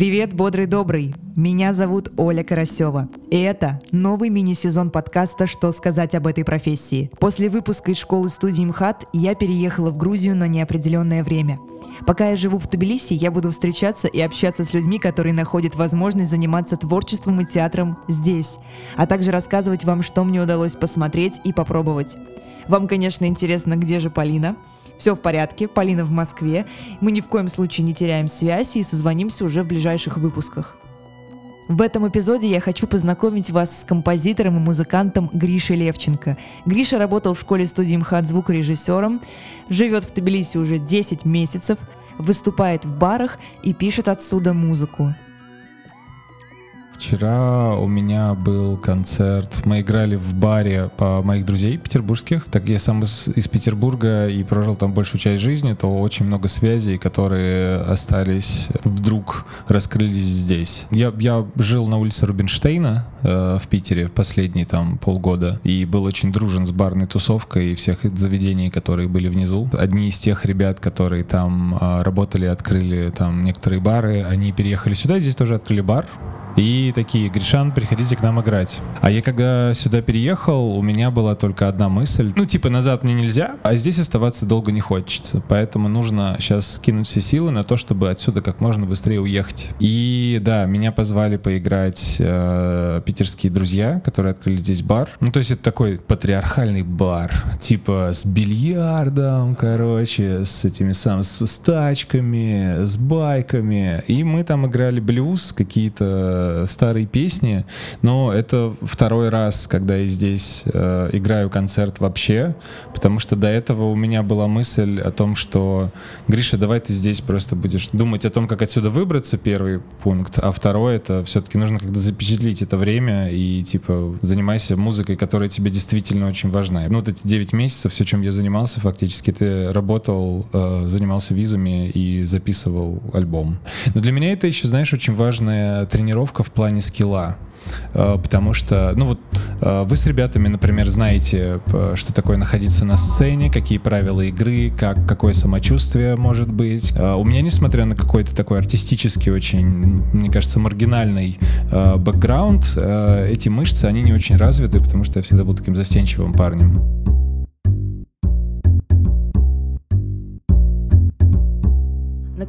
Привет, бодрый добрый! Меня зовут Оля Карасева. И это новый мини-сезон подкаста «Что сказать об этой профессии». После выпуска из школы студии МХАТ я переехала в Грузию на неопределенное время. Пока я живу в Тбилиси, я буду встречаться и общаться с людьми, которые находят возможность заниматься творчеством и театром здесь, а также рассказывать вам, что мне удалось посмотреть и попробовать. Вам, конечно, интересно, где же Полина – все в порядке, Полина в Москве. Мы ни в коем случае не теряем связь и созвонимся уже в ближайших выпусках. В этом эпизоде я хочу познакомить вас с композитором и музыкантом Гришей Левченко. Гриша работал в школе студии МХАТ звукорежиссером, живет в Тбилиси уже 10 месяцев, выступает в барах и пишет отсюда музыку. Вчера у меня был концерт. Мы играли в баре по моих друзей петербургских. Так я сам из, из Петербурга и прожил там большую часть жизни, то очень много связей, которые остались, вдруг раскрылись здесь. Я, я жил на улице Рубинштейна э, в Питере последние там полгода и был очень дружен с барной тусовкой и всех заведений, которые были внизу. Одни из тех ребят, которые там э, работали, открыли там некоторые бары, они переехали сюда, здесь тоже открыли бар и такие, Гришан, приходите к нам играть. А я когда сюда переехал, у меня была только одна мысль. Ну, типа, назад мне нельзя, а здесь оставаться долго не хочется. Поэтому нужно сейчас скинуть все силы на то, чтобы отсюда как можно быстрее уехать. И да, меня позвали поиграть э, питерские друзья, которые открыли здесь бар. Ну, то есть это такой патриархальный бар. Типа с бильярдом, короче, с этими самыми с, с тачками, с байками. И мы там играли блюз, какие-то старые песни, но это второй раз, когда я здесь э, играю концерт вообще, потому что до этого у меня была мысль о том, что Гриша, давай ты здесь просто будешь думать о том, как отсюда выбраться, первый пункт, а второй это все-таки нужно как-то запечатлить это время и типа занимайся музыкой, которая тебе действительно очень важна. Ну вот эти 9 месяцев, все, чем я занимался фактически, ты работал, э, занимался визами и записывал альбом. Но для меня это еще, знаешь, очень важная тренировка тренировка в плане скилла. Э, потому что, ну вот, э, вы с ребятами, например, знаете, что такое находиться на сцене, какие правила игры, как, какое самочувствие может быть. Э, у меня, несмотря на какой-то такой артистический, очень, мне кажется, маргинальный бэкграунд, эти мышцы, они не очень развиты, потому что я всегда был таким застенчивым парнем.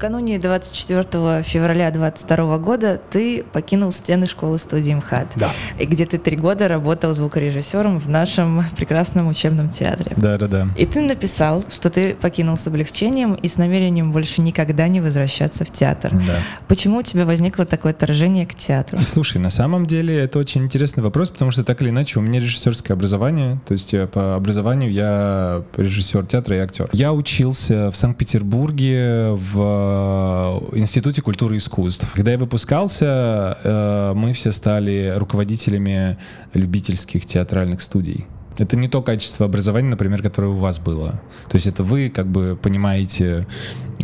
Накануне 24 февраля 2022 года ты покинул стены школы студии МХАТ, да. где ты три года работал звукорежиссером в нашем прекрасном учебном театре. Да, да, да. И ты написал, что ты покинул с облегчением и с намерением больше никогда не возвращаться в театр. Да. Почему у тебя возникло такое отторжение к театру? Слушай, на самом деле это очень интересный вопрос, потому что так или иначе у меня режиссерское образование, то есть по образованию я режиссер театра и актер. Я учился в Санкт-Петербурге в Э, Институте культуры и искусств. Когда я выпускался, э, мы все стали руководителями любительских театральных студий. Это не то качество образования, например, которое у вас было. То есть это вы как бы понимаете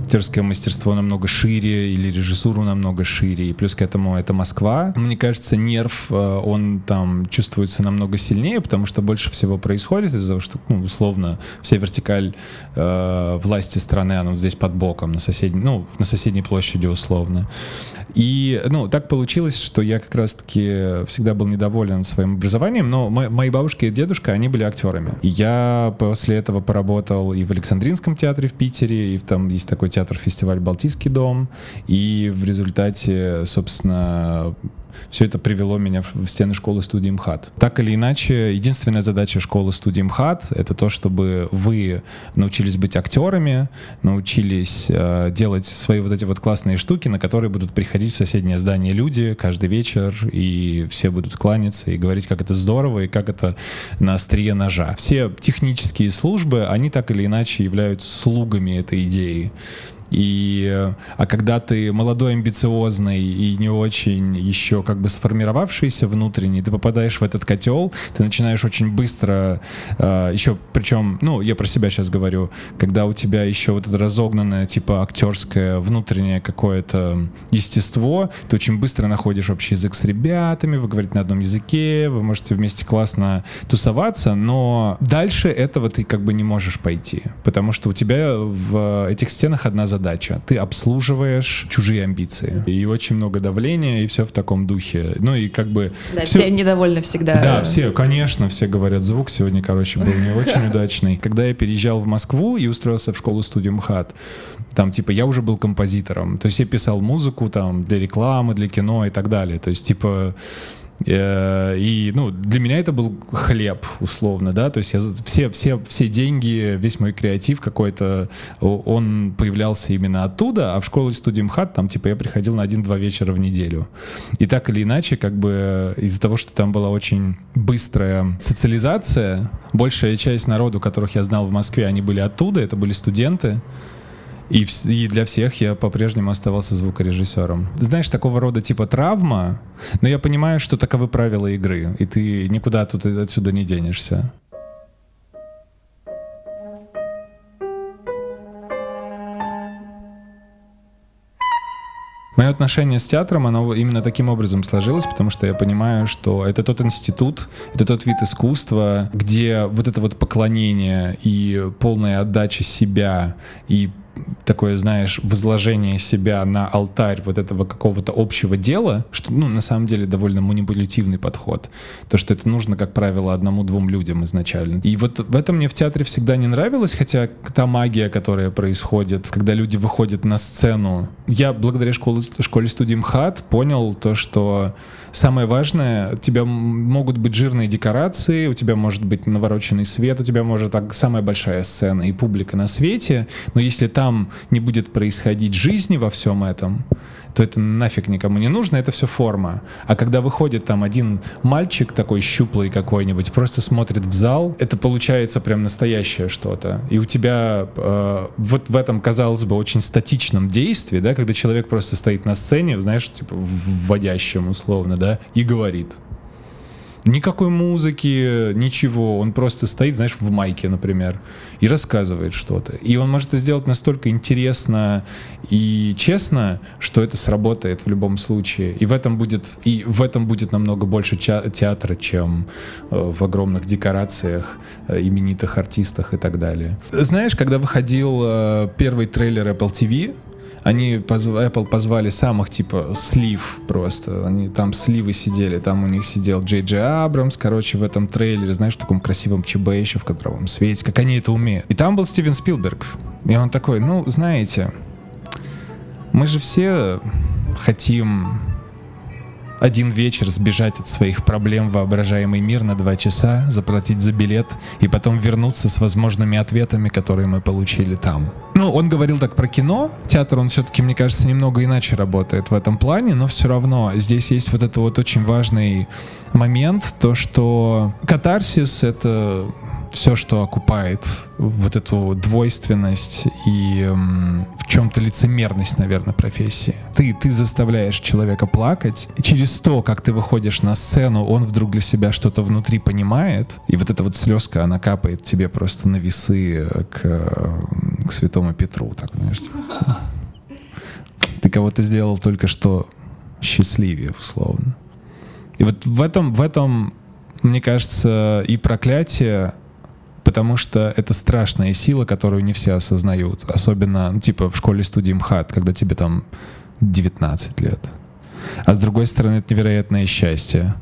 актерское мастерство намного шире или режиссуру намного шире. И плюс к этому это Москва. Мне кажется, нерв, э, он там чувствуется намного сильнее, потому что больше всего происходит из-за того, что, ну, условно, вся вертикаль э, власти страны, она вот здесь под боком, на соседней, ну, на соседней площади условно. И, ну, так получилось, что я как раз-таки всегда был недоволен своим образованием, но мои бабушка и дедушка, они были актерами. Я после этого поработал и в Александринском театре в Питере, и там есть такой театр-фестиваль «Балтийский дом», и в результате, собственно, все это привело меня в стены школы студии МХАТ. Так или иначе, единственная задача школы студии МХАТ — это то, чтобы вы научились быть актерами, научились э, делать свои вот эти вот классные штуки, на которые будут приходить в соседнее здание люди каждый вечер, и все будут кланяться и говорить, как это здорово, и как это на острие ножа. Все технические службы, они так или иначе являются слугами этой идеи. И, а когда ты молодой, амбициозный и не очень еще как бы сформировавшийся внутренний, ты попадаешь в этот котел, ты начинаешь очень быстро, э, еще причем, ну, я про себя сейчас говорю, когда у тебя еще вот это разогнанное, типа, актерское внутреннее какое-то естество, ты очень быстро находишь общий язык с ребятами, вы говорите на одном языке, вы можете вместе классно тусоваться, но дальше этого ты как бы не можешь пойти, потому что у тебя в этих стенах одна задача задача. Ты обслуживаешь чужие амбиции. И очень много давления, и все в таком духе. Ну и как бы... Да, все, все недовольны всегда. Да, все, конечно, все говорят, звук сегодня, короче, был не очень удачный. Когда я переезжал в Москву и устроился в школу-студию МХАТ, там, типа, я уже был композитором. То есть я писал музыку там для рекламы, для кино и так далее. То есть, типа, и, ну, для меня это был хлеб, условно, да, то есть я, все, все, все деньги, весь мой креатив какой-то, он появлялся именно оттуда, а в школе студии МХАТ там, типа, я приходил на один-два вечера в неделю. И так или иначе, как бы из-за того, что там была очень быстрая социализация, большая часть народу, которых я знал в Москве, они были оттуда, это были студенты, и, и для всех я по-прежнему оставался звукорежиссером. Знаешь, такого рода типа травма, но я понимаю, что таковы правила игры, и ты никуда тут отсюда не денешься. Мое отношение с театром, оно именно таким образом сложилось, потому что я понимаю, что это тот институт, это тот вид искусства, где вот это вот поклонение и полная отдача себя и такое, знаешь, возложение себя на алтарь вот этого какого-то общего дела, что, ну, на самом деле довольно манипулятивный подход. То, что это нужно, как правило, одному-двум людям изначально. И вот в этом мне в театре всегда не нравилось, хотя та магия, которая происходит, когда люди выходят на сцену. Я благодаря школе, школе студии МХАТ понял то, что самое важное, у тебя могут быть жирные декорации, у тебя может быть навороченный свет, у тебя может так самая большая сцена и публика на свете, но если там не будет происходить жизни во всем этом, то это нафиг никому не нужно, это все форма. А когда выходит там один мальчик такой щуплый какой-нибудь, просто смотрит в зал, это получается прям настоящее что-то. И у тебя э, вот в этом, казалось бы, очень статичном действии, да, когда человек просто стоит на сцене, знаешь, типа вводящем условно, да, и говорит. Никакой музыки, ничего. Он просто стоит, знаешь, в майке, например, и рассказывает что-то. И он может это сделать настолько интересно и честно, что это сработает в любом случае. И в этом будет, и в этом будет намного больше театра, чем э, в огромных декорациях, э, именитых артистах и так далее. Знаешь, когда выходил э, первый трейлер Apple TV, они Apple позвали самых типа слив просто. Они там сливы сидели. Там у них сидел Джей Джей Абрамс, короче, в этом трейлере, знаешь, в таком красивом ЧБ еще в кадровом свете, как они это умеют. И там был Стивен Спилберг. И он такой, ну, знаете, мы же все хотим один вечер сбежать от своих проблем в воображаемый мир на два часа, заплатить за билет и потом вернуться с возможными ответами, которые мы получили там. Ну, он говорил так про кино. Театр, он все-таки, мне кажется, немного иначе работает в этом плане, но все равно здесь есть вот это вот очень важный момент, то, что катарсис — это все, что окупает вот эту двойственность и м, в чем-то лицемерность, наверное, профессии. Ты, ты заставляешь человека плакать, и через то, как ты выходишь на сцену, он вдруг для себя что-то внутри понимает, и вот эта вот слезка, она капает тебе просто на весы к, к святому Петру, так знаешь. Ты кого-то сделал только что счастливее, условно. И вот в этом, в этом, мне кажется, и проклятие потому что это страшная сила, которую не все осознают. Особенно, ну, типа, в школе-студии МХАТ, когда тебе там 19 лет. А с другой стороны, это невероятное счастье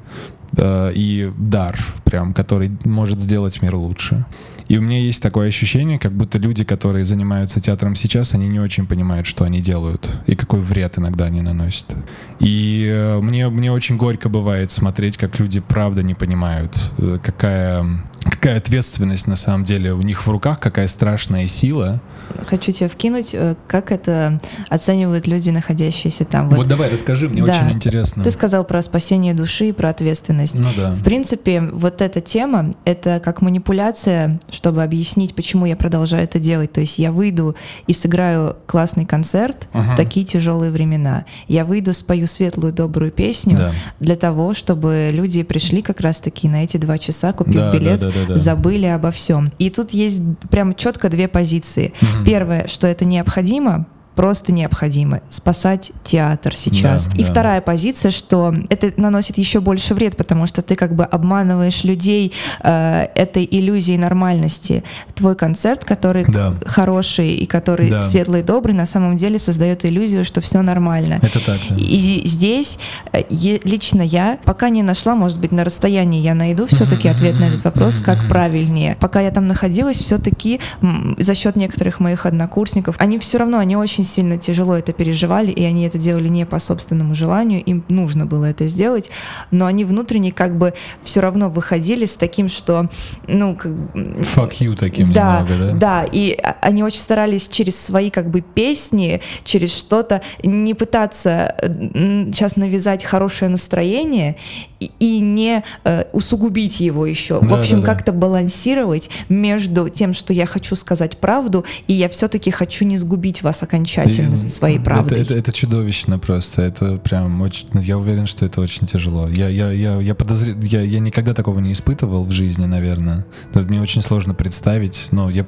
э, и дар, прям, который может сделать мир лучше. И у меня есть такое ощущение, как будто люди, которые занимаются театром сейчас, они не очень понимают, что они делают и какой вред иногда они наносят. И э, мне, мне очень горько бывает смотреть, как люди правда не понимают, э, какая, какая ответственность на самом деле у них в руках, какая страшная сила. Хочу тебя вкинуть, э, как это оценивают люди, находящиеся там. Вот, вот давай, расскажи, мне да. очень интересно. Ты сказал про спасение души и про ответственность. Ну да. В принципе, вот эта тема, это как манипуляция чтобы объяснить, почему я продолжаю это делать. То есть я выйду и сыграю классный концерт uh-huh. в такие тяжелые времена. Я выйду, спою светлую, добрую песню да. для того, чтобы люди пришли как раз-таки на эти два часа, купив да, билет, да, да, да, да. забыли обо всем. И тут есть прям четко две позиции. Uh-huh. Первое, что это необходимо, просто необходимо спасать театр сейчас. Да, и да. вторая позиция, что это наносит еще больше вред, потому что ты как бы обманываешь людей э, этой иллюзией нормальности. Твой концерт, который Да. хороший и который Да. светлый и добрый, на самом деле создает иллюзию, что все нормально. Это так, да. И здесь э, лично я пока не нашла, может быть, на расстоянии я найду все-таки ответ на этот вопрос, как правильнее. Пока я там находилась, все-таки за счет некоторых моих однокурсников, они все равно, они очень сильно тяжело это переживали, и они это делали не по собственному желанию, им нужно было это сделать, но они внутренне как бы все равно выходили с таким, что, ну, как бы, Fuck you таким да, немного, да? да, и а- они очень старались через свои как бы песни, через что-то не пытаться сейчас навязать хорошее настроение и, не э, усугубить его еще. В Да, общем, да, да. как-то балансировать между тем, что я хочу сказать правду, и я все-таки хочу не сгубить вас окончательно И своей это- правдой. Это, это чудовищно просто. Это прям очень. ну, Я уверен, что это очень тяжело. Я, я, я, я подозреваю, я, я никогда такого не испытывал в жизни, наверное. Но Мне очень сложно представить, но я,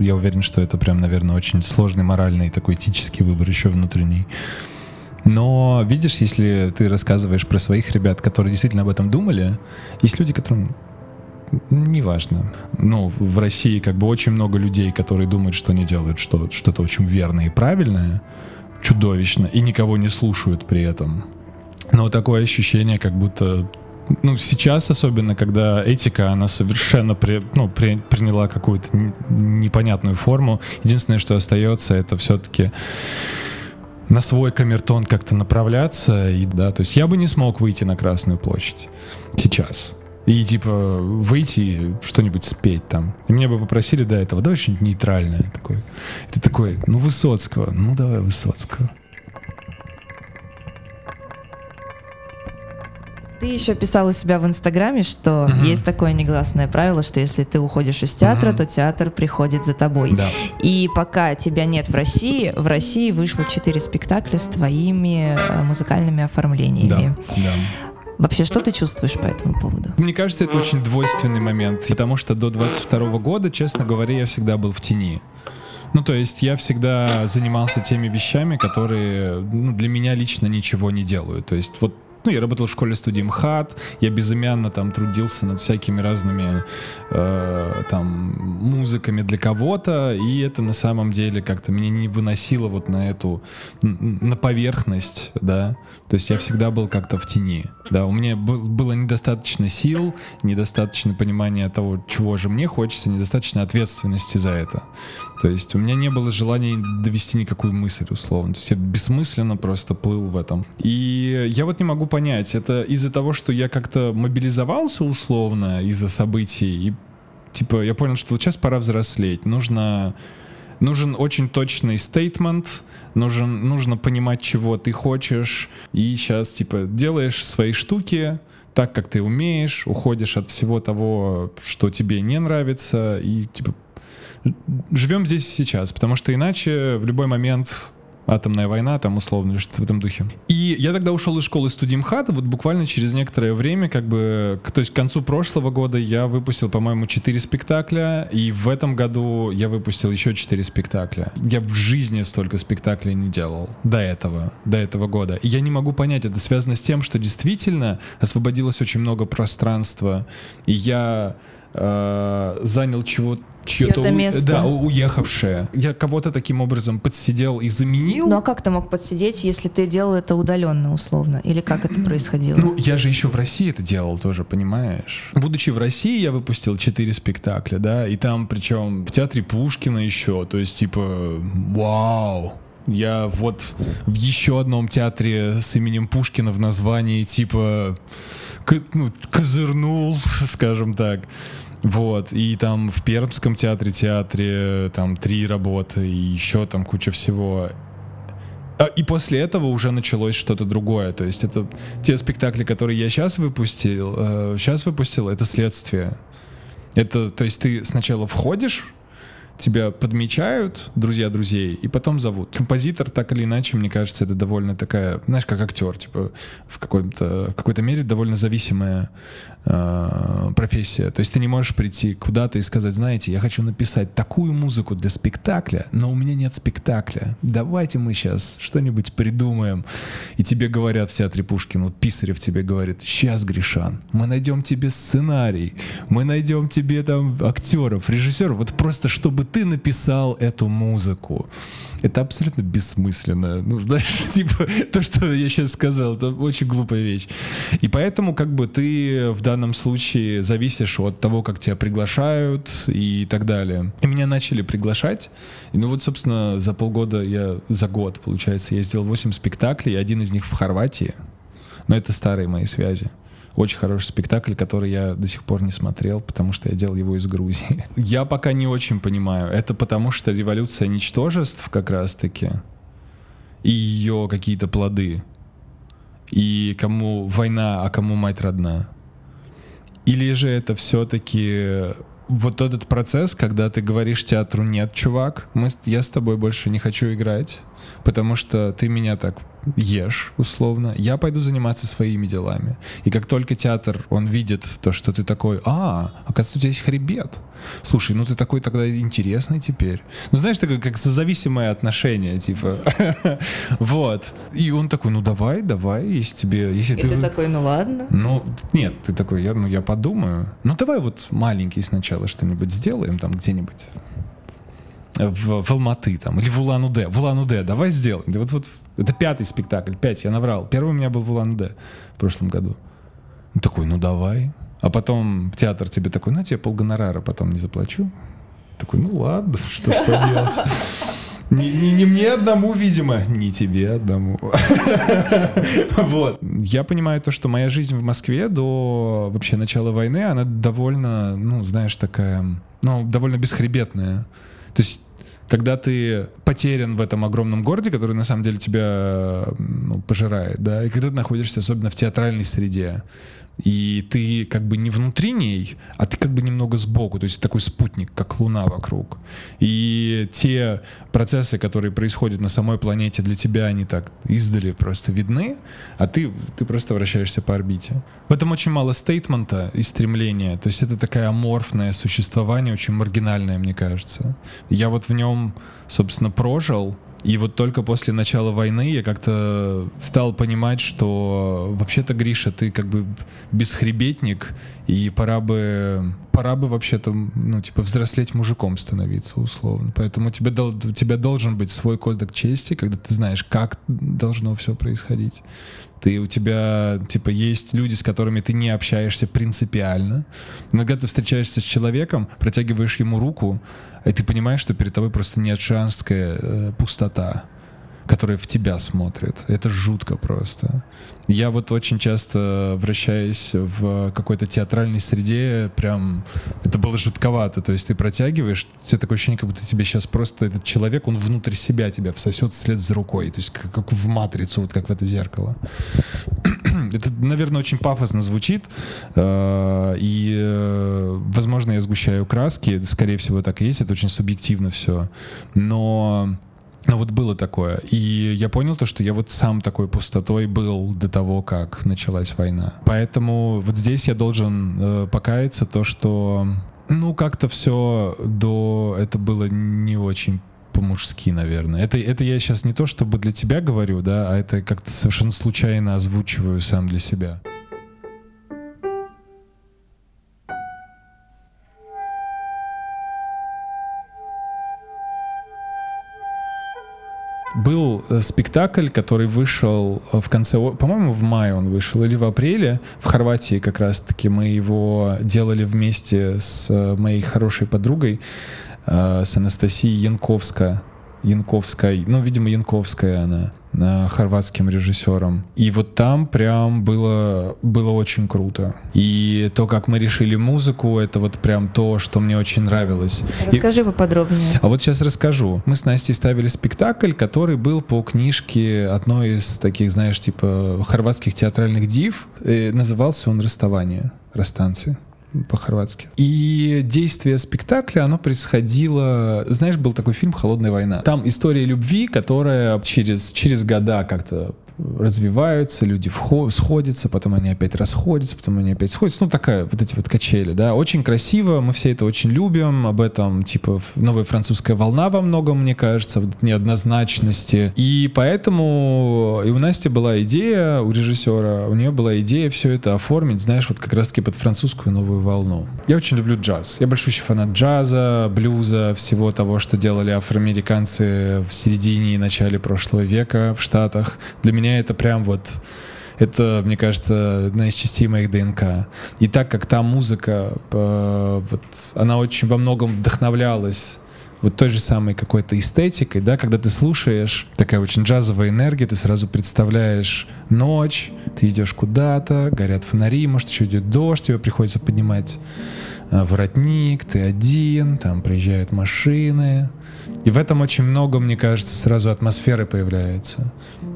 я уверен, что это прям, наверное, очень сложный моральный такой этический выбор еще внутренний. Но видишь, если ты рассказываешь про своих ребят, которые действительно об этом думали, есть люди, которым неважно. Ну, в России как бы очень много людей, которые думают, что они делают что, что-то очень верное и правильное, чудовищно, и никого не слушают при этом. Но такое ощущение, как будто ну, сейчас особенно, когда этика, она совершенно при, ну, при- приняла какую-то непонятную форму. Единственное, что остается, это все-таки на свой камертон как-то направляться. И, да, то есть я бы не смог выйти на Красную площадь сейчас. И типа выйти что-нибудь спеть там. И меня бы попросили до этого, давай что-нибудь нейтральное такое. Ты такой, ну Высоцкого, ну давай Высоцкого. Ты еще писал у себя в Инстаграме, что Мгм. есть такое негласное правило, что если ты уходишь из театра, Мгм. то театр приходит за тобой. Да. И пока тебя нет в России, в России вышло четыре спектакля с твоими э, музыкальными оформлениями. Да, да. Вообще, что ты чувствуешь по этому поводу? Мне кажется, это очень двойственный момент, потому что до 22 года, честно говоря, я всегда был в тени. Ну, то есть я всегда занимался теми вещами, которые ну, для меня лично ничего не делают. То есть вот ну, я работал в школе студии МХАТ, я безымянно там трудился над всякими разными э, там музыками для кого-то, и это на самом деле как-то меня не выносило вот на эту, на поверхность, да, то есть я всегда был как-то в тени, да, у меня был- было недостаточно сил, недостаточно понимания того, чего же мне хочется, недостаточно ответственности за это. То есть у меня не было желания довести никакую мысль, условно. То есть я бессмысленно просто плыл в этом. И я вот не могу понять, это из-за того, что я как-то мобилизовался условно из-за событий, и типа я понял, что вот сейчас пора взрослеть. Нужно нужен очень точный стейтмент, нужен, нужно понимать, чего ты хочешь, и сейчас, типа, делаешь свои штуки так, как ты умеешь, уходишь от всего того, что тебе не нравится, и, типа, живем здесь сейчас, потому что иначе в любой момент атомная война, там условно, что-то в этом духе. И я тогда ушел из школы студии МХАТа, вот буквально через некоторое время, как бы, то есть к концу прошлого года я выпустил, по-моему, 4 спектакля, и в этом году я выпустил еще 4 спектакля. Я в жизни столько спектаклей не делал до этого, до этого года. И я не могу понять, это связано с тем, что действительно освободилось очень много пространства, и я э, занял чего чье-то место. да, уехавшее. Я кого-то таким образом подсидел и заменил. Ну а как ты мог подсидеть, если ты делал это удаленно, условно? Или как это происходило? Ну, я же еще в России это делал тоже, понимаешь? Будучи в России, я выпустил четыре спектакля, да, и там, причем в театре Пушкина еще, то есть, типа, вау, я вот в еще одном театре с именем Пушкина в названии, типа, ну, козырнул, скажем так. Вот, и там в Пермском театре, театре, там три работы, и еще там куча всего. А, И после этого уже началось что-то другое. То есть это те спектакли, которые я сейчас выпустил, сейчас выпустил, это следствие. Это, то есть ты сначала входишь, тебя подмечают, друзья друзей, и потом зовут. Композитор, так или иначе, мне кажется, это довольно такая, знаешь, как актер, типа, в какой-то, в какой-то мере довольно зависимая э, профессия. То есть ты не можешь прийти куда-то и сказать, знаете, я хочу написать такую музыку для спектакля, но у меня нет спектакля. Давайте мы сейчас что-нибудь придумаем. И тебе говорят в театре Пушкин, вот Писарев тебе говорит, сейчас, Гришан, мы найдем тебе сценарий, мы найдем тебе там актеров, режиссеров, вот просто чтобы ты написал эту музыку. Это абсолютно бессмысленно. Ну, знаешь, типа, то, что я сейчас сказал, это очень глупая вещь. И поэтому, как бы, ты в данном случае зависишь от того, как тебя приглашают и так далее. И меня начали приглашать. И, ну, вот, собственно, за полгода я, за год, получается, я сделал 8 спектаклей, один из них в Хорватии. Но это старые мои связи. Очень хороший спектакль, который я до сих пор не смотрел, потому что я делал его из Грузии. Я пока не очень понимаю. Это потому что революция ничтожеств как раз-таки и ее какие-то плоды. И кому война, а кому мать родна. Или же это все-таки вот этот процесс, когда ты говоришь театру «нет, чувак, мы, я с тобой больше не хочу играть, потому что ты меня так ешь, условно, я пойду заниматься своими делами. И как только театр, он видит то, что ты такой, а, оказывается, у тебя есть хребет. Слушай, ну ты такой тогда интересный теперь. Ну знаешь, такое как созависимое отношение, типа. Вот. И он такой, ну давай, давай, если тебе... Если ты такой, ну ладно. Ну, нет, ты такой, я, ну я подумаю. Ну давай вот маленький сначала что-нибудь сделаем там где-нибудь в, в Алматы там, или в Улан-Удэ. В Улан-Удэ, давай сделаем. Да вот, вот, это пятый спектакль, пять, я наврал. Первый у меня был в Улан-Удэ в прошлом году. Он такой, ну давай. А потом театр тебе такой, ну тебе полгонорара потом не заплачу. Такой, ну ладно, что ж поделать. Не мне одному, видимо, не тебе одному. Вот. Я понимаю то, что моя жизнь в Москве до вообще начала войны, она довольно, ну, знаешь, такая, ну, довольно бесхребетная. То есть когда ты потерян в этом огромном городе, который на самом деле тебя ну, пожирает, да, и когда ты находишься особенно в театральной среде, и ты как бы не внутри ней, а ты как бы немного сбоку, то есть такой спутник, как Луна вокруг. И те процессы, которые происходят на самой планете, для тебя они так издали просто видны, а ты, ты просто вращаешься по орбите. В этом очень мало стейтмента и стремления, то есть это такое аморфное существование, очень маргинальное, мне кажется. Я вот в нем, собственно, прожил, и вот только после начала войны я как-то стал понимать, что вообще-то, Гриша, ты как бы бесхребетник, и пора бы, пора бы вообще-то, ну, типа, взрослеть мужиком становиться, условно. Поэтому у тебя, у тебя должен быть свой кодек чести, когда ты знаешь, как должно все происходить. Ты, у тебя, типа, есть люди, с которыми ты не общаешься принципиально. Иногда ты встречаешься с человеком, протягиваешь ему руку, и ты понимаешь, что перед тобой просто неотшанская э, пустота, которая в тебя смотрит. Это жутко просто. Я вот очень часто вращаясь в какой-то театральной среде, прям это было жутковато. То есть ты протягиваешь, у тебя такое ощущение, как будто тебе сейчас просто этот человек, он внутрь себя тебя всосет вслед за рукой. То есть как, как в матрицу, вот как в это зеркало. это, наверное, очень пафосно звучит. Э, и, э, возможно, я сгущаю краски. Скорее всего, так и есть. Это очень субъективно все. Но но вот было такое. И я понял то, что я вот сам такой пустотой был до того, как началась война. Поэтому вот здесь я должен э, покаяться то, что ну как-то все до это было не очень по-мужски, наверное. Это, это я сейчас не то, чтобы для тебя говорю, да, а это как-то совершенно случайно озвучиваю сам для себя. Был э, спектакль, который вышел э, в конце, по-моему, в мае он вышел, или в апреле, в Хорватии как раз-таки мы его делали вместе с э, моей хорошей подругой, с Анастасией Янковской. Янковской, ну, видимо, Янковская она, хорватским режиссером. И вот там прям было, было очень круто. И то, как мы решили музыку, это вот прям то, что мне очень нравилось. Расскажи и... поподробнее. А вот сейчас расскажу. Мы с Настей ставили спектакль, который был по книжке одной из таких, знаешь, типа хорватских театральных див. И назывался он «Расставание», «Расстанцы». По-хорватски. И действие спектакля, оно происходило... Знаешь, был такой фильм «Холодная война». Там история любви, которая через, через года как-то развиваются, люди сходятся, потом они опять расходятся, потом они опять сходятся. Ну, такая, вот эти вот качели, да. Очень красиво, мы все это очень любим, об этом, типа, новая французская волна во многом, мне кажется, в неоднозначности. И поэтому и у Насти была идея, у режиссера, у нее была идея все это оформить, знаешь, вот как раз-таки под французскую новую волну. Я очень люблю джаз. Я большущий фанат джаза, блюза, всего того, что делали афроамериканцы в середине и начале прошлого века в Штатах. Для меня это прям вот это, мне кажется, одна из частей моих ДНК. И так как та музыка, э, вот, она очень во многом вдохновлялась вот той же самой какой-то эстетикой, да, когда ты слушаешь, такая очень джазовая энергия, ты сразу представляешь ночь, ты идешь куда-то, горят фонари, может еще идет дождь, тебе приходится поднимать э, воротник, ты один, там приезжают машины. И в этом очень много, мне кажется, сразу атмосферы появляется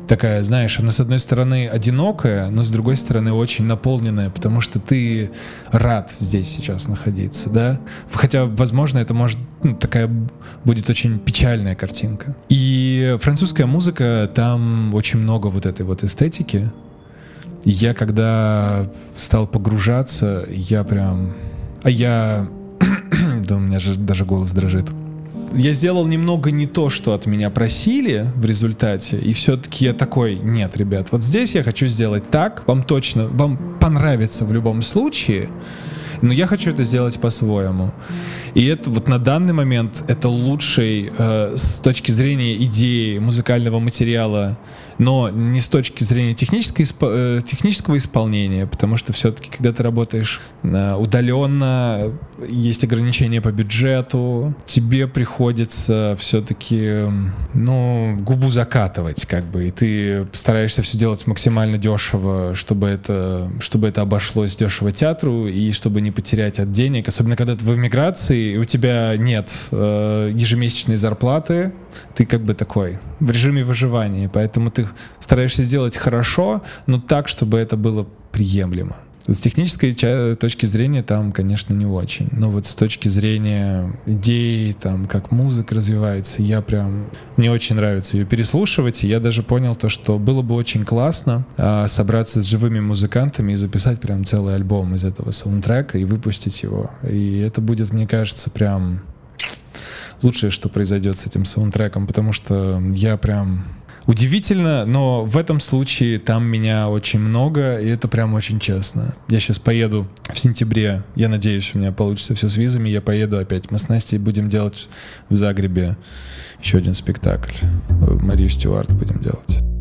такая, знаешь, она с одной стороны одинокая, но с другой стороны очень наполненная, потому что ты рад здесь сейчас находиться, да? Хотя, возможно, это может ну, такая будет очень печальная картинка. И французская музыка, там очень много вот этой вот эстетики. И я когда стал погружаться, я прям... А я... да у меня же даже голос дрожит я сделал немного не то, что от меня просили в результате, и все-таки я такой, нет, ребят, вот здесь я хочу сделать так, вам точно, вам понравится в любом случае, но я хочу это сделать по-своему. И это вот на данный момент это лучший э, с точки зрения идеи музыкального материала но не с точки зрения технической, э, технического исполнения, потому что все-таки, когда ты работаешь э, удаленно, есть ограничения по бюджету, тебе приходится все-таки, ну, губу закатывать, как бы, и ты стараешься все делать максимально дешево, чтобы это, чтобы это обошлось дешево театру и чтобы не потерять от денег, особенно когда ты в эмиграции, и у тебя нет э, ежемесячной зарплаты, ты как бы такой в режиме выживания, поэтому ты стараешься сделать хорошо, но так, чтобы это было приемлемо. С технической точки зрения там, конечно, не очень. Но вот с точки зрения идей, там, как музыка развивается, я прям... Мне очень нравится ее переслушивать, и я даже понял то, что было бы очень классно а, собраться с живыми музыкантами и записать прям целый альбом из этого саундтрека и выпустить его. И это будет, мне кажется, прям лучшее, что произойдет с этим саундтреком, потому что я прям Удивительно, но в этом случае там меня очень много, и это прям очень честно. Я сейчас поеду в сентябре, я надеюсь, у меня получится все с визами, я поеду опять. Мы с Настей будем делать в Загребе еще один спектакль. Марию Стюарт будем делать.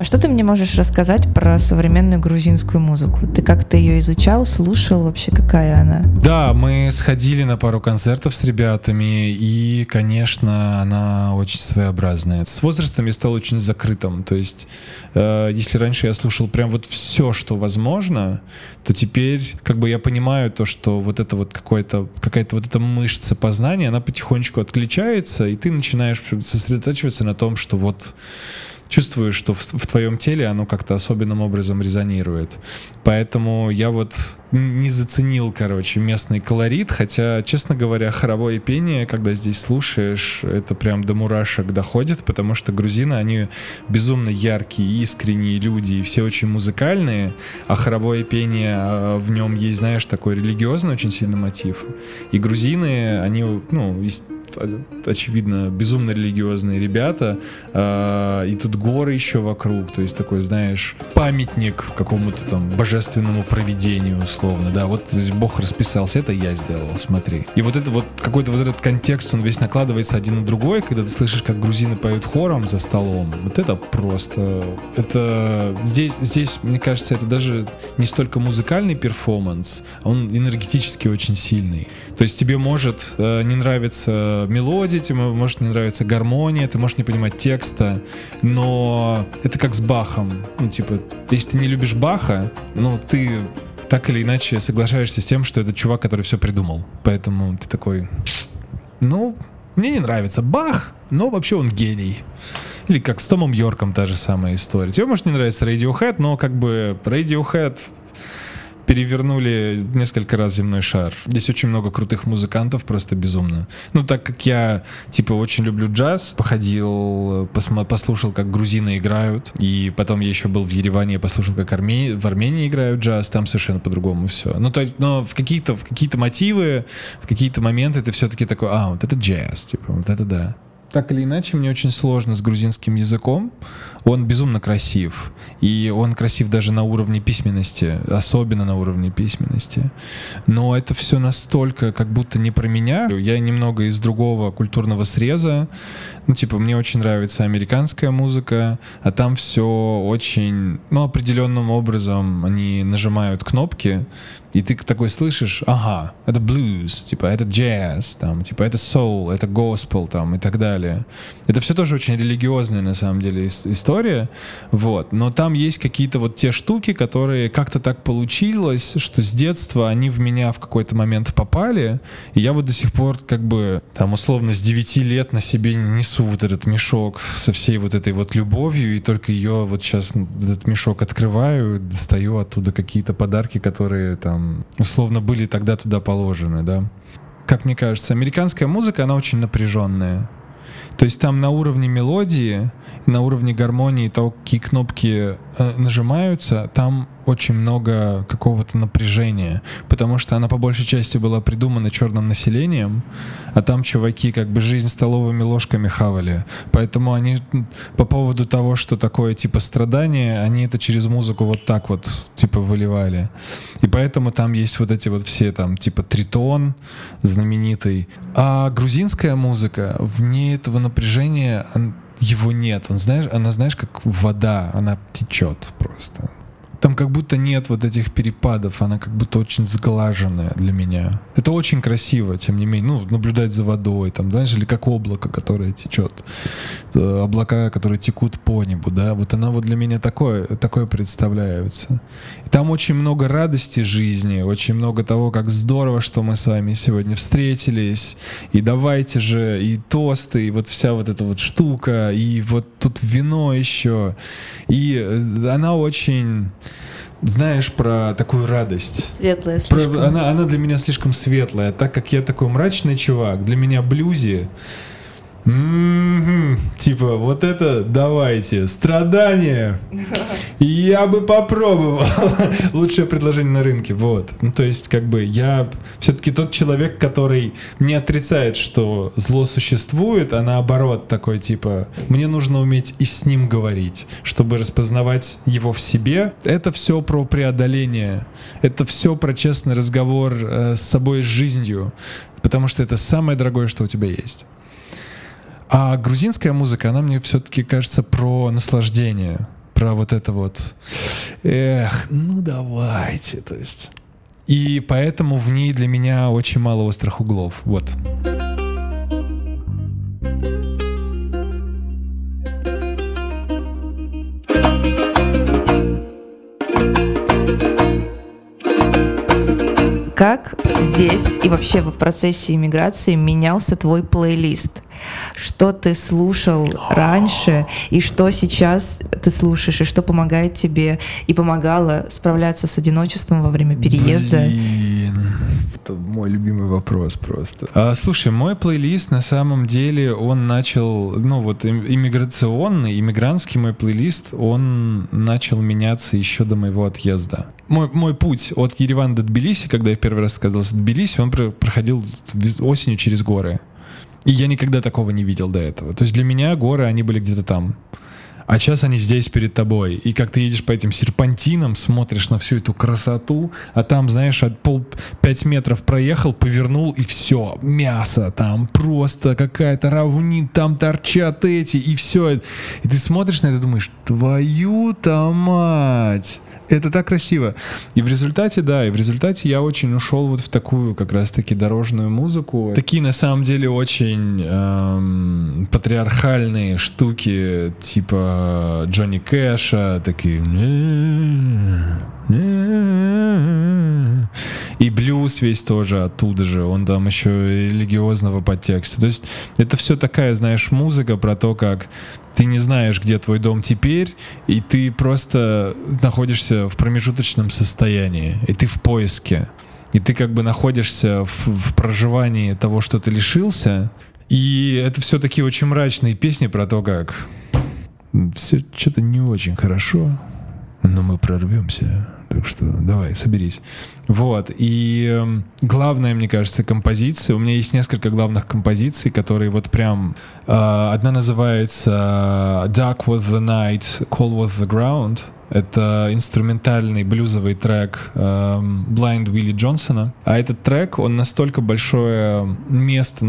А что ты мне можешь рассказать про современную грузинскую музыку? Ты как-то ее изучал, слушал вообще, какая она? Да, мы сходили на пару концертов с ребятами, и, конечно, она очень своеобразная. С возрастом я стал очень закрытым, то есть э, если раньше я слушал прям вот все, что возможно, то теперь как бы я понимаю то, что вот это вот какое-то, какая-то вот эта мышца познания, она потихонечку отключается, и ты начинаешь сосредотачиваться на том, что вот чувствуешь, что в, в твоем теле оно как-то особенным образом резонирует. Поэтому я вот не заценил, короче, местный колорит, хотя, честно говоря, хоровое пение, когда здесь слушаешь, это прям до мурашек доходит, потому что грузины, они безумно яркие, искренние люди, и все очень музыкальные, а хоровое пение, а, в нем есть, знаешь, такой религиозный очень сильный мотив. И грузины, они, ну, очевидно, безумно религиозные ребята, э, и тут горы еще вокруг, то есть такой, знаешь, памятник какому-то там божественному проведению, условно, да, вот Бог расписался, это я сделал, смотри. И вот это вот, какой-то вот этот контекст, он весь накладывается один на другой, когда ты слышишь, как грузины поют хором за столом, вот это просто, это, здесь, здесь, мне кажется, это даже не столько музыкальный перформанс, он энергетически очень сильный. То есть тебе может э, не нравиться мелодия, тебе может не нравиться гармония, ты можешь не понимать текста, но это как с Бахом. Ну, типа, если ты не любишь Баха, ну, ты так или иначе соглашаешься с тем, что это чувак, который все придумал. Поэтому ты такой, ну, мне не нравится Бах, но вообще он гений. Или как с Томом Йорком та же самая история. Тебе может не нравится Radiohead, но как бы Radiohead перевернули несколько раз земной шар. Здесь очень много крутых музыкантов, просто безумно. Ну, так как я, типа, очень люблю джаз, походил, посма- послушал, как грузины играют, и потом я еще был в Ереване, послушал, как Арме... в Армении играют джаз, там совершенно по-другому все. Ну, то, но в какие-то в какие-то мотивы, в какие-то моменты ты все-таки такой, а, вот это джаз, типа, вот это да так или иначе, мне очень сложно с грузинским языком. Он безумно красив. И он красив даже на уровне письменности, особенно на уровне письменности. Но это все настолько как будто не про меня. Я немного из другого культурного среза. Ну, типа, мне очень нравится американская музыка, а там все очень, ну, определенным образом они нажимают кнопки, и ты такой слышишь, ага, это блюз, типа, это джаз, там, типа, это соул, это госпел, там, и так далее. Это все тоже очень религиозная, на самом деле, история, вот. Но там есть какие-то вот те штуки, которые как-то так получилось, что с детства они в меня в какой-то момент попали, и я вот до сих пор, как бы, там, условно, с 9 лет на себе несу вот этот мешок со всей вот этой вот любовью, и только ее вот сейчас, этот мешок открываю, достаю оттуда какие-то подарки, которые там, условно, были тогда туда положены, да. Как мне кажется, американская музыка, она очень напряженная. То есть там на уровне мелодии, на уровне гармонии, то, какие кнопки э, нажимаются, там очень много какого-то напряжения, потому что она по большей части была придумана черным населением, а там чуваки как бы жизнь столовыми ложками хавали. Поэтому они по поводу того, что такое типа страдание, они это через музыку вот так вот типа выливали. И поэтому там есть вот эти вот все там типа тритон знаменитый. А грузинская музыка, вне этого напряжения его нет. Он, знаешь, она, знаешь, как вода, она течет просто. Там как будто нет вот этих перепадов, она как будто очень сглаженная для меня. Это очень красиво, тем не менее, ну, наблюдать за водой, там, знаешь, или как облако, которое течет, э, облака, которые текут по небу, да, вот она вот для меня такое, такое представляется. И там очень много радости жизни, очень много того, как здорово, что мы с вами сегодня встретились, и давайте же, и тосты, и вот вся вот эта вот штука, и вот тут вино еще, и э, она очень знаешь, про такую радость. Светлая слишком. Про, она, она для меня слишком светлая. Так как я такой мрачный чувак, для меня блюзи м Типа, вот это давайте, страдания. Я бы попробовал. Лучшее предложение на рынке, вот. Ну, то есть, как бы, я все-таки тот человек, который не отрицает, что зло существует, а наоборот такой, типа, мне нужно уметь и с ним говорить, чтобы распознавать его в себе. Это все про преодоление. Это все про честный разговор э, с собой, с жизнью. Потому что это самое дорогое, что у тебя есть. А грузинская музыка, она мне все-таки кажется про наслаждение, про вот это вот, эх, ну давайте, то есть. И поэтому в ней для меня очень мало острых углов, вот. Как здесь и вообще в процессе иммиграции менялся твой плейлист? Что ты слушал раньше и что сейчас ты слушаешь, и что помогает тебе и помогало справляться с одиночеством во время переезда? Блин, это мой любимый вопрос просто. А, слушай, мой плейлист на самом деле он начал, ну вот иммиграционный, иммигрантский мой плейлист, он начал меняться еще до моего отъезда мой, мой путь от Еревана до Тбилиси, когда я первый раз сказался Тбилиси, он проходил осенью через горы. И я никогда такого не видел до этого. То есть для меня горы, они были где-то там. А сейчас они здесь перед тобой. И как ты едешь по этим серпантинам, смотришь на всю эту красоту, а там, знаешь, от пол пять метров проехал, повернул, и все, мясо там, просто какая-то равнин, там торчат эти, и все. И ты смотришь на это и думаешь, твою-то мать! Это так красиво. И в результате, да, и в результате я очень ушел вот в такую как раз-таки дорожную музыку. Такие на самом деле очень эм, патриархальные штуки, типа Джонни Кэша, такие... И блюз весь тоже оттуда же, он там еще религиозного подтекста. То есть это все такая, знаешь, музыка про то, как ты не знаешь, где твой дом теперь, и ты просто находишься в промежуточном состоянии, и ты в поиске. И ты как бы находишься в, в проживании того, что ты лишился. И это все такие очень мрачные песни про то, как все что-то не очень хорошо, но мы прорвемся. Так что давай, соберись. Вот. И э, главная, мне кажется, композиция. У меня есть несколько главных композиций, которые вот прям... Э, одна называется Dark was the night, cold was the ground. Это инструментальный блюзовый трек э, Blind Willie Джонсона. А этот трек, он настолько большое место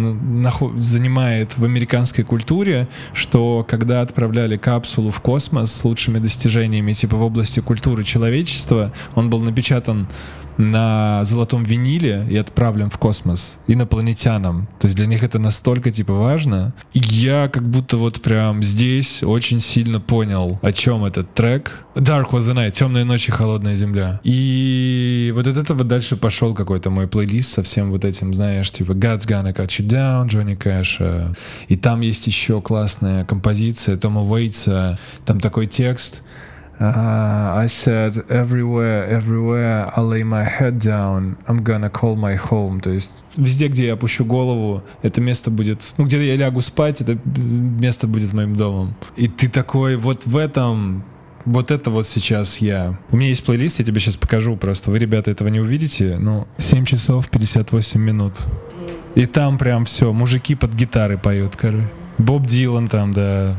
занимает в американской культуре, что когда отправляли капсулу в космос с лучшими достижениями типа в области культуры человечества, он был напечатан на золотом виниле и отправлен в космос инопланетянам. То есть для них это настолько типа важно. И я как будто вот прям здесь очень сильно понял, о чем этот трек. Dark was the night, темная ночь и холодная земля. И вот от этого дальше пошел какой-то мой плейлист со всем вот этим, знаешь, типа God's Gonna Cut You Down, Джонни Кэша. И там есть еще классная композиция Тома Уэйтса. Там такой текст — Uh, I said, everywhere, everywhere I lay my head down, I'm gonna call my home. То есть везде, где я опущу голову, это место будет, ну, где я лягу спать, это место будет моим домом. И ты такой, вот в этом вот это вот сейчас я. У меня есть плейлист, я тебе сейчас покажу просто. Вы, ребята, этого не увидите. Ну, 7 часов 58 минут. И там прям все, мужики под гитары поют, короче. Боб Дилан там, да.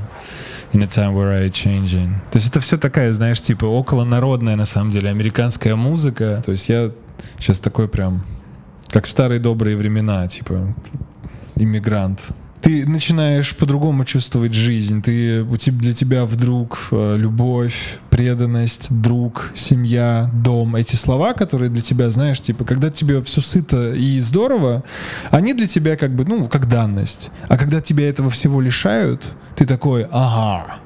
In a time where I changing. То есть это все такая, знаешь, типа около народная на самом деле американская музыка. То есть я сейчас такой прям, как в старые добрые времена, типа иммигрант ты начинаешь по-другому чувствовать жизнь. Ты, у тебя, для тебя вдруг э, любовь, преданность, друг, семья, дом. Эти слова, которые для тебя, знаешь, типа, когда тебе все сыто и здорово, они для тебя как бы, ну, как данность. А когда тебя этого всего лишают, ты такой, ага,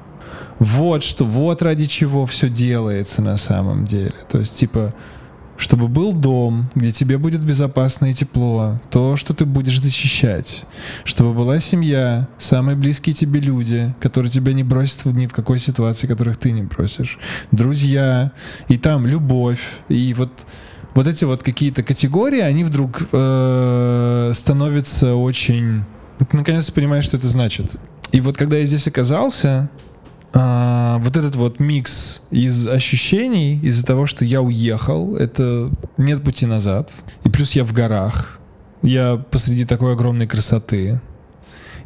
вот что, вот ради чего все делается на самом деле. То есть, типа, чтобы был дом, где тебе будет безопасно и тепло, то, что ты будешь защищать, чтобы была семья, самые близкие тебе люди, которые тебя не бросят ни в какой ситуации, которых ты не бросишь, друзья, и там любовь, и вот вот эти вот какие-то категории, они вдруг э, становятся очень... Наконец-то понимаешь, что это значит. И вот когда я здесь оказался, а, вот этот вот микс из ощущений, из-за того, что я уехал, это нет пути назад. И плюс я в горах. Я посреди такой огромной красоты.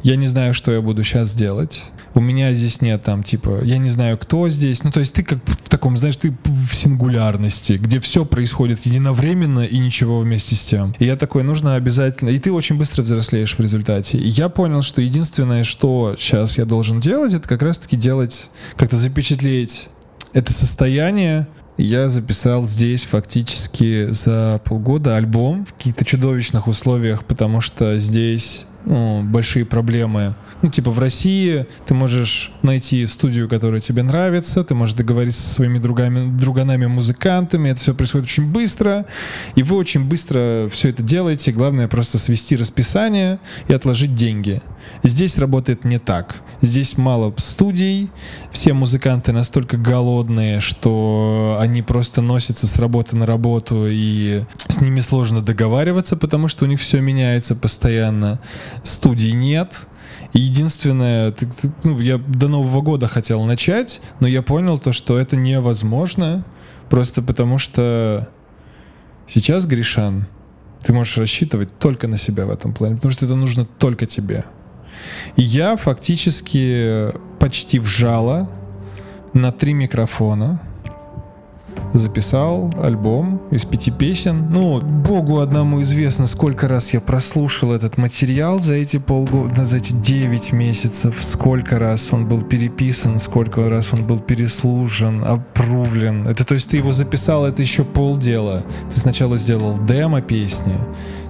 Я не знаю, что я буду сейчас делать у меня здесь нет там, типа, я не знаю, кто здесь. Ну, то есть ты как в таком, знаешь, ты в сингулярности, где все происходит единовременно и ничего вместе с тем. И я такой, нужно обязательно... И ты очень быстро взрослеешь в результате. И я понял, что единственное, что сейчас я должен делать, это как раз-таки делать, как-то запечатлеть это состояние, я записал здесь фактически за полгода альбом в каких-то чудовищных условиях, потому что здесь большие проблемы. Ну, типа в России ты можешь найти студию, которая тебе нравится, ты можешь договориться со своими другами, друганами-музыкантами, это все происходит очень быстро, и вы очень быстро все это делаете, главное просто свести расписание и отложить деньги. Здесь работает не так. Здесь мало студий, все музыканты настолько голодные, что они просто носятся с работы на работу, и с ними сложно договариваться, потому что у них все меняется постоянно студий нет. Единственное, ну, я до Нового года хотел начать, но я понял то, что это невозможно, просто потому что сейчас, Гришан, ты можешь рассчитывать только на себя в этом плане, потому что это нужно только тебе. И я фактически почти вжала на три микрофона — записал альбом из пяти песен. Ну, богу одному известно, сколько раз я прослушал этот материал за эти полгода, за эти девять месяцев, сколько раз он был переписан, сколько раз он был переслушан, опрувлен. Это то есть ты его записал, это еще полдела. Ты сначала сделал демо песни,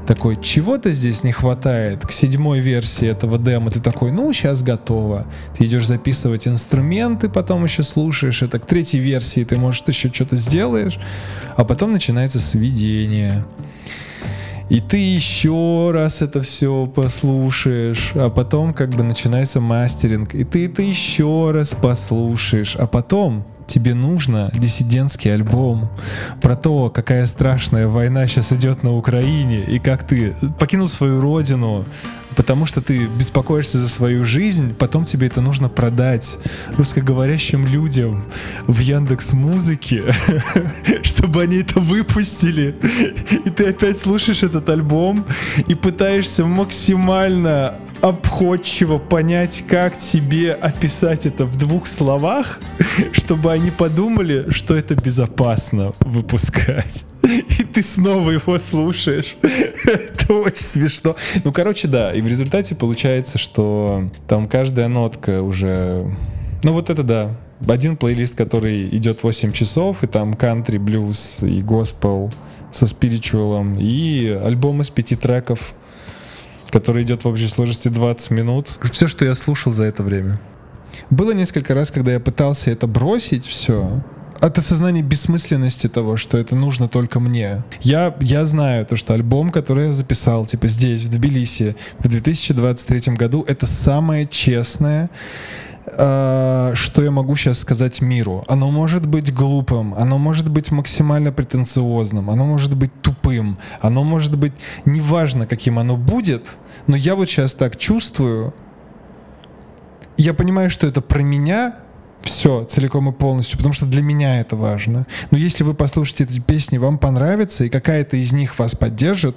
такой, чего-то здесь не хватает. К седьмой версии этого демо ты такой, ну, сейчас готово. Ты идешь записывать инструменты, потом еще слушаешь это. К третьей версии ты, может, еще что-то сделаешь, а потом начинается сведение. И ты еще раз это все послушаешь, а потом как бы начинается мастеринг, и ты это еще раз послушаешь, а потом тебе нужно диссидентский альбом про то, какая страшная война сейчас идет на Украине, и как ты покинул свою родину, потому что ты беспокоишься за свою жизнь, потом тебе это нужно продать русскоговорящим людям в Яндекс Музыке, чтобы они это выпустили. И ты опять слушаешь этот альбом и пытаешься максимально обходчиво понять, как тебе описать это в двух словах, чтобы они подумали, что это безопасно выпускать. И ты снова его слушаешь. Это очень смешно. Ну, короче, да. И в результате получается, что там каждая нотка уже... Ну, вот это да. Один плейлист, который идет 8 часов, и там кантри, блюз и госпел со спиричуалом, и альбом из пяти треков который идет в общей сложности 20 минут. Все, что я слушал за это время. Было несколько раз, когда я пытался это бросить все, от осознания бессмысленности того, что это нужно только мне. Я, я знаю то, что альбом, который я записал, типа здесь, в Тбилиси, в 2023 году, это самое честное, что я могу сейчас сказать миру. Оно может быть глупым, оно может быть максимально претенциозным, оно может быть тупым, оно может быть неважно, каким оно будет, но я вот сейчас так чувствую, я понимаю, что это про меня, все целиком и полностью, потому что для меня это важно. Но если вы послушаете эти песни, вам понравится, и какая-то из них вас поддержит,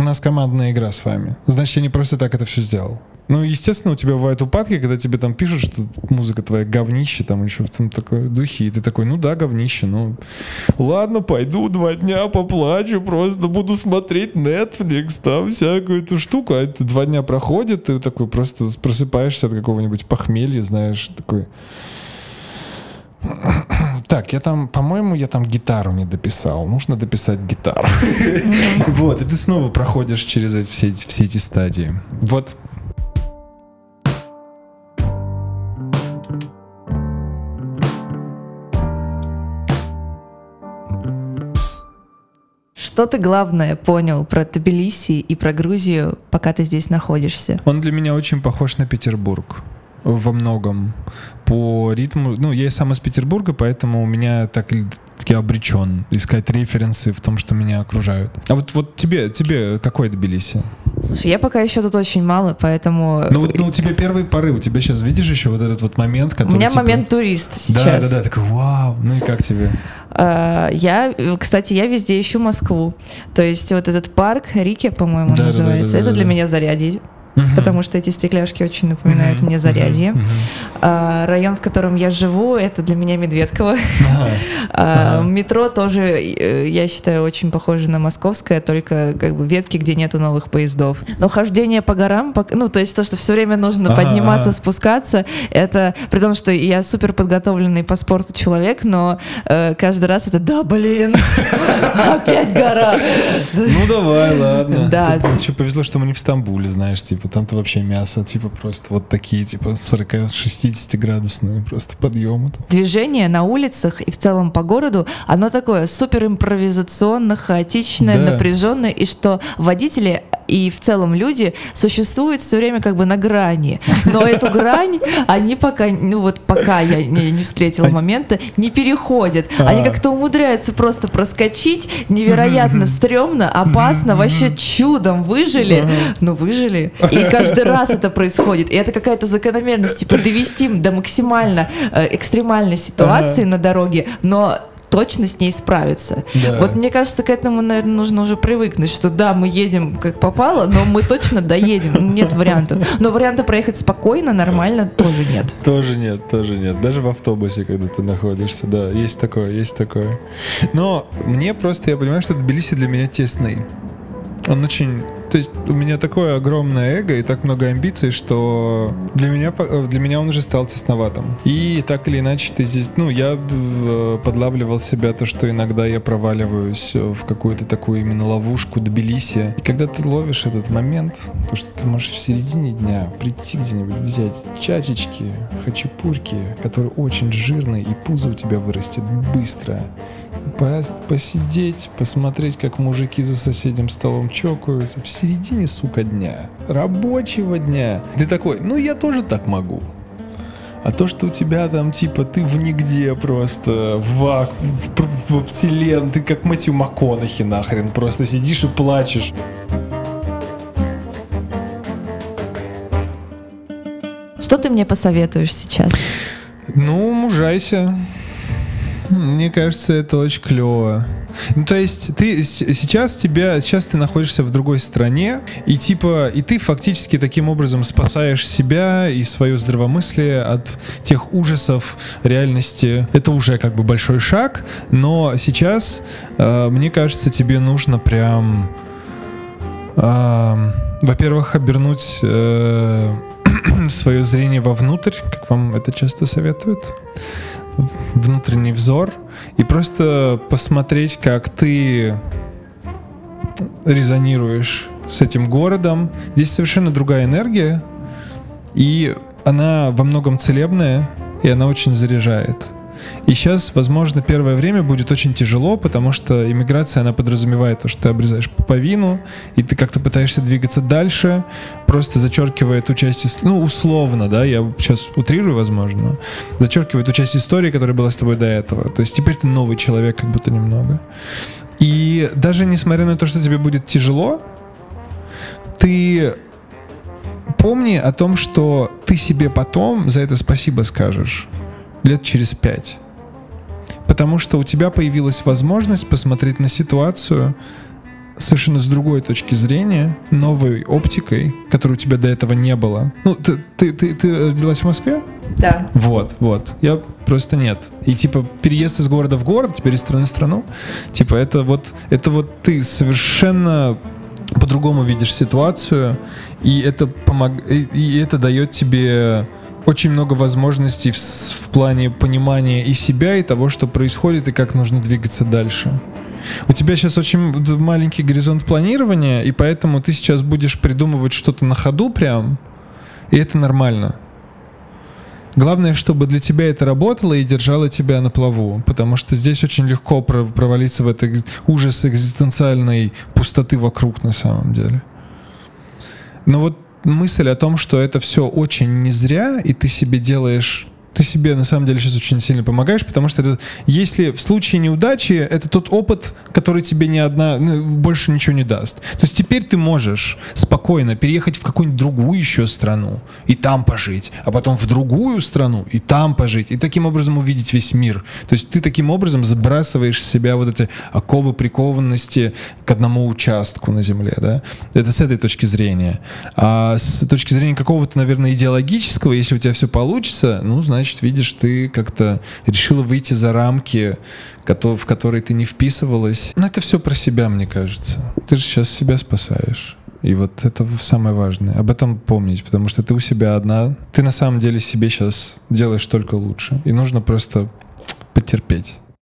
у нас командная игра с вами. Значит, я не просто так это все сделал. Ну, естественно, у тебя бывают упадки, когда тебе там пишут, что музыка твоя говнище, там еще в том такой духе, и ты такой, ну да, говнище, ну ладно, пойду два дня поплачу, просто буду смотреть Netflix, там всякую эту штуку, а это два дня проходит, ты такой просто просыпаешься от какого-нибудь похмелья, знаешь, такой... Так, я там, по-моему, я там гитару не дописал. Нужно дописать гитару. Вот, и ты снова проходишь через все, все эти стадии. Вот, Что ты главное понял про Тбилиси и про Грузию, пока ты здесь находишься? Он для меня очень похож на Петербург во многом по ритму. Ну, я сам из Петербурга, поэтому у меня так таки обречен искать референсы в том, что меня окружают. А вот, вот тебе, тебе какой Тбилиси? Слушай, я пока еще тут очень мало, поэтому... Ну вот ну, у тебя первый порыв, у тебя сейчас видишь еще вот этот вот момент, который... У меня типа... момент турист сейчас. Да, да, да, такой, вау, ну и как тебе? А, я, кстати, я везде ищу Москву. То есть вот этот парк Рике, по-моему, да, называется, да, да, да, это да, для да. меня зарядить uh-huh. потому что эти стекляшки очень напоминают uh-huh. мне зарядье. Uh-huh. А, район, в котором я живу, это для меня Медведково. Uh-huh. а, метро тоже, э, я считаю, очень похоже на московское, только как бы ветки, где нету новых поездов. Но хождение по горам, ну то есть то, что все время нужно uh-huh. подниматься, спускаться, это при том, что я супер подготовленный по спорту человек, но э, каждый раз это да, блин, опять гора. Ну давай, ладно. Да. Еще повезло, что мы не в Стамбуле, знаешь, типа там-то вообще мясо, типа просто вот такие, типа 40-60 градусные просто подъемы. Движение на улицах и в целом по городу, оно такое супер импровизационно, хаотичное, да. напряженное, и что водители и в целом люди существуют все время как бы на грани. Но эту грань они пока, ну вот пока я не, не встретила момента, не переходят. Они а. как-то умудряются просто проскочить, невероятно стрёмно, опасно, вообще чудом выжили, но выжили. И каждый раз это происходит. И это какая-то закономерность, типа довести до максимально э, экстремальной ситуации на дороге, но точно с ней справиться. Да. Вот мне кажется, к этому, наверное, нужно уже привыкнуть, что да, мы едем как попало, но мы точно доедем, нет вариантов. Но варианта проехать спокойно, нормально тоже нет. Тоже нет, тоже нет. Даже в автобусе, когда ты находишься, да, есть такое, есть такое. Но мне просто, я понимаю, что Тбилиси для меня тесный. Он очень То есть у меня такое огромное эго и так много амбиций, что для меня, для меня он уже стал тесноватым. И так или иначе ты здесь... Ну, я э, подлавливал себя то, что иногда я проваливаюсь в какую-то такую именно ловушку Тбилиси. И когда ты ловишь этот момент, то, что ты можешь в середине дня прийти где-нибудь, взять чачечки, хачапурки, которые очень жирные, и пузо у тебя вырастет быстро посидеть, посмотреть, как мужики за соседним столом чокаются в середине, сука, дня, рабочего дня. Ты такой, ну я тоже так могу. А то, что у тебя там, типа, ты в нигде просто, в, вак, в, в, вселен, ты как Мэтью МакКонахи нахрен, просто сидишь и плачешь. Что ты мне посоветуешь сейчас? Ну, мужайся. Мне кажется, это очень клево. Ну, то есть ты сейчас тебя, сейчас ты находишься в другой стране, и типа, и ты фактически таким образом спасаешь себя и свое здравомыслие от тех ужасов реальности. Это уже как бы большой шаг, но сейчас, э, мне кажется, тебе нужно прям, э, во-первых, обернуть э, свое зрение вовнутрь, как вам это часто советуют внутренний взор и просто посмотреть, как ты резонируешь с этим городом. Здесь совершенно другая энергия, и она во многом целебная, и она очень заряжает. И сейчас, возможно, первое время будет очень тяжело, потому что иммиграция, она подразумевает то, что ты обрезаешь пуповину, и ты как-то пытаешься двигаться дальше, просто зачеркивая ту часть, ну, условно, да, я сейчас утрирую, возможно, зачеркивая ту часть истории, которая была с тобой до этого. То есть теперь ты новый человек как будто немного. И даже несмотря на то, что тебе будет тяжело, ты помни о том, что ты себе потом за это спасибо скажешь лет через пять. Потому что у тебя появилась возможность посмотреть на ситуацию совершенно с другой точки зрения, новой оптикой, которой у тебя до этого не было. Ну, ты, ты, ты, ты родилась в Москве? Да. Вот, вот. Я просто нет. И типа переезд из города в город, теперь из страны в страну, типа это вот, это вот ты совершенно по-другому видишь ситуацию, и это помог, и, и это дает тебе очень много возможностей в, в плане понимания и себя, и того, что происходит, и как нужно двигаться дальше. У тебя сейчас очень маленький горизонт планирования, и поэтому ты сейчас будешь придумывать что-то на ходу прям, и это нормально. Главное, чтобы для тебя это работало и держало тебя на плаву, потому что здесь очень легко провалиться в этот ужас экзистенциальной пустоты вокруг на самом деле. Но вот мысль о том, что это все очень не зря, и ты себе делаешь ты себе на самом деле сейчас очень сильно помогаешь, потому что это, если в случае неудачи, это тот опыт, который тебе ни одна, ну, больше ничего не даст. То есть теперь ты можешь спокойно переехать в какую-нибудь другую еще страну и там пожить, а потом в другую страну и там пожить, и таким образом увидеть весь мир. То есть ты таким образом сбрасываешь с себя вот эти оковы прикованности к одному участку на земле, да? Это с этой точки зрения. А с точки зрения какого-то, наверное, идеологического, если у тебя все получится, ну, значит, значит, видишь, ты как-то решила выйти за рамки, в которые ты не вписывалась. Но это все про себя, мне кажется. Ты же сейчас себя спасаешь. И вот это самое важное. Об этом помнить, потому что ты у себя одна. Ты на самом деле себе сейчас делаешь только лучше. И нужно просто потерпеть.